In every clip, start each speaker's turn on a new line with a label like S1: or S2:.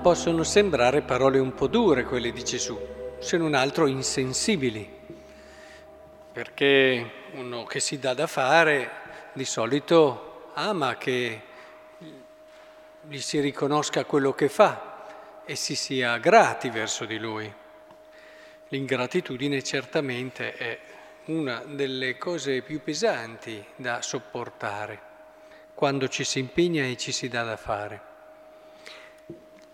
S1: possono sembrare parole un po' dure quelle di Gesù, se non altro insensibili, perché uno che si dà da fare di solito ama che gli si riconosca quello che fa e si sia grati verso di lui. L'ingratitudine certamente è una delle cose più pesanti da sopportare quando ci si impegna e ci si dà da fare.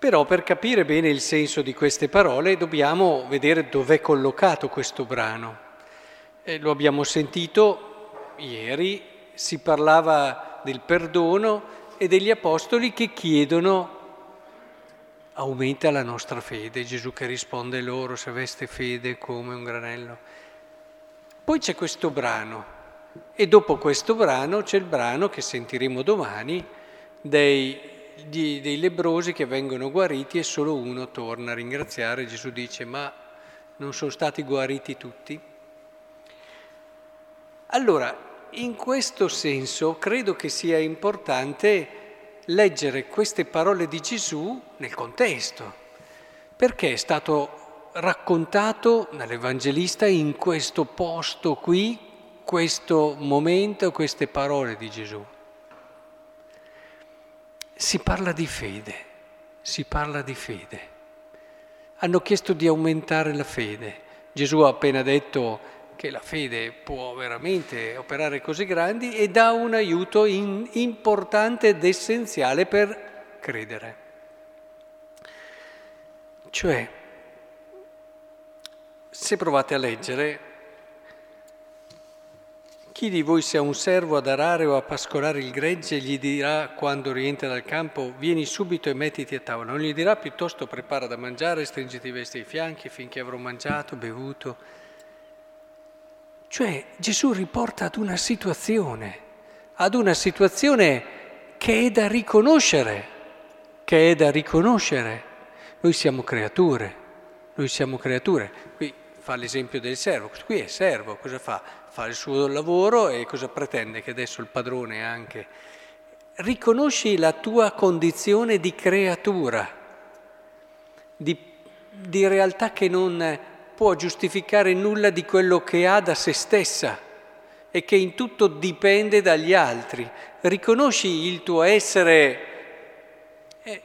S1: Però per capire bene il senso di queste parole dobbiamo vedere dov'è collocato questo brano. E lo abbiamo sentito ieri, si parlava del perdono e degli apostoli che chiedono aumenta la nostra fede, Gesù che risponde loro se aveste fede come un granello. Poi c'è questo brano e dopo questo brano c'è il brano che sentiremo domani dei di, dei lebrosi che vengono guariti e solo uno torna a ringraziare. Gesù dice, ma non sono stati guariti tutti? Allora, in questo senso credo che sia importante leggere queste parole di Gesù nel contesto, perché è stato raccontato dall'Evangelista in questo posto qui, questo momento, queste parole di Gesù. Si parla di fede, si parla di fede. Hanno chiesto di aumentare la fede. Gesù ha appena detto che la fede può veramente operare così grandi e dà un aiuto in, importante ed essenziale per credere. Cioè, se provate a leggere, chi di voi se ha un servo ad arare o a pascolare il gregge gli dirà quando rientra dal campo vieni subito e mettiti a tavola, non gli dirà piuttosto prepara da mangiare, stringiti i vesti ai fianchi finché avrò mangiato, bevuto. Cioè Gesù riporta ad una situazione, ad una situazione che è da riconoscere, che è da riconoscere. Noi siamo creature, noi siamo creature. Qui fa l'esempio del servo, qui è servo, cosa fa? fa il suo lavoro e cosa pretende che adesso il padrone anche. Riconosci la tua condizione di creatura, di, di realtà che non può giustificare nulla di quello che ha da se stessa e che in tutto dipende dagli altri. Riconosci il tuo essere. Eh,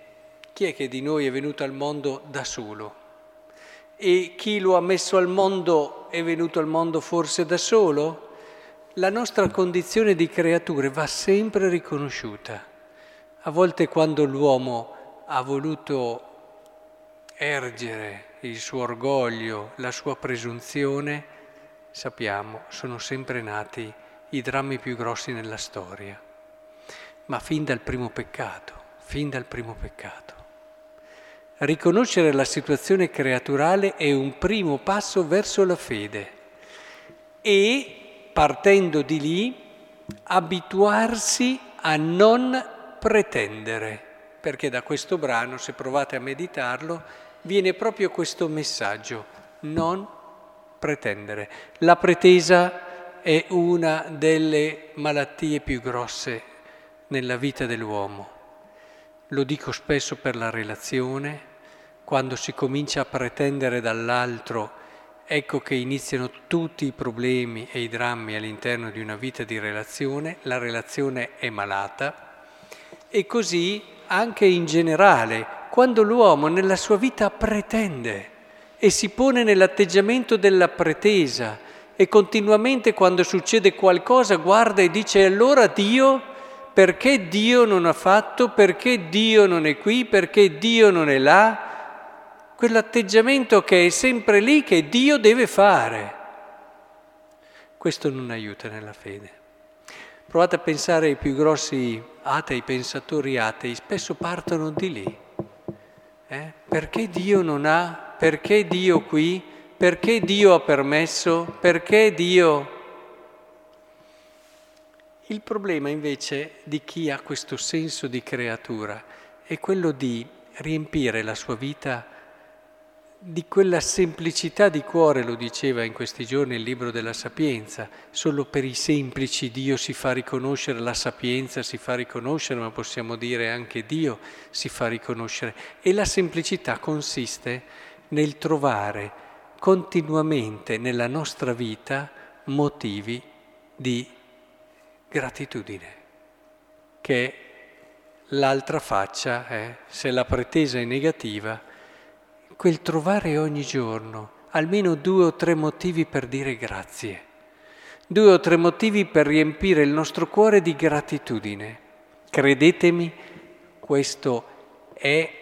S1: chi è che di noi è venuto al mondo da solo? E chi lo ha messo al mondo è venuto al mondo forse da solo? La nostra condizione di creature va sempre riconosciuta. A volte quando l'uomo ha voluto ergere il suo orgoglio, la sua presunzione, sappiamo, sono sempre nati i drammi più grossi nella storia. Ma fin dal primo peccato, fin dal primo peccato. Riconoscere la situazione creaturale è un primo passo verso la fede e, partendo di lì, abituarsi a non pretendere, perché da questo brano, se provate a meditarlo, viene proprio questo messaggio, non pretendere. La pretesa è una delle malattie più grosse nella vita dell'uomo. Lo dico spesso per la relazione, quando si comincia a pretendere dall'altro, ecco che iniziano tutti i problemi e i drammi all'interno di una vita di relazione, la relazione è malata e così anche in generale, quando l'uomo nella sua vita pretende e si pone nell'atteggiamento della pretesa e continuamente quando succede qualcosa guarda e dice allora Dio, perché Dio non ha fatto, perché Dio non è qui, perché Dio non è là, quell'atteggiamento che è sempre lì che Dio deve fare. Questo non aiuta nella fede. Provate a pensare ai più grossi atei, pensatori atei, spesso partono di lì. Eh? Perché Dio non ha? Perché Dio qui? Perché Dio ha permesso? Perché Dio... Il problema invece di chi ha questo senso di creatura è quello di riempire la sua vita di quella semplicità di cuore, lo diceva in questi giorni il libro della sapienza, solo per i semplici Dio si fa riconoscere, la sapienza si fa riconoscere, ma possiamo dire anche Dio si fa riconoscere. E la semplicità consiste nel trovare continuamente nella nostra vita motivi di gratitudine, che l'altra faccia, eh, se la pretesa è negativa, quel trovare ogni giorno almeno due o tre motivi per dire grazie, due o tre motivi per riempire il nostro cuore di gratitudine. Credetemi, questo è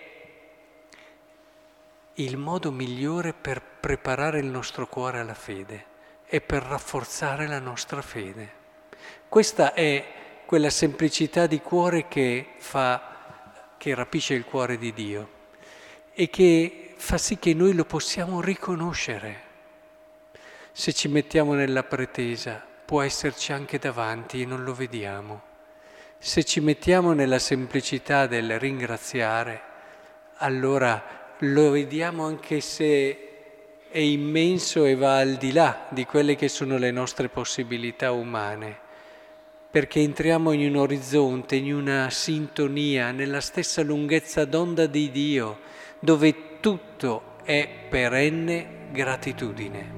S1: il modo migliore per preparare il nostro cuore alla fede e per rafforzare la nostra fede. Questa è quella semplicità di cuore che fa, che rapisce il cuore di Dio e che fa sì che noi lo possiamo riconoscere. Se ci mettiamo nella pretesa, può esserci anche davanti e non lo vediamo. Se ci mettiamo nella semplicità del ringraziare, allora lo vediamo anche se è immenso e va al di là di quelle che sono le nostre possibilità umane, perché entriamo in un orizzonte, in una sintonia, nella stessa lunghezza d'onda di Dio, dove tutto è perenne gratitudine.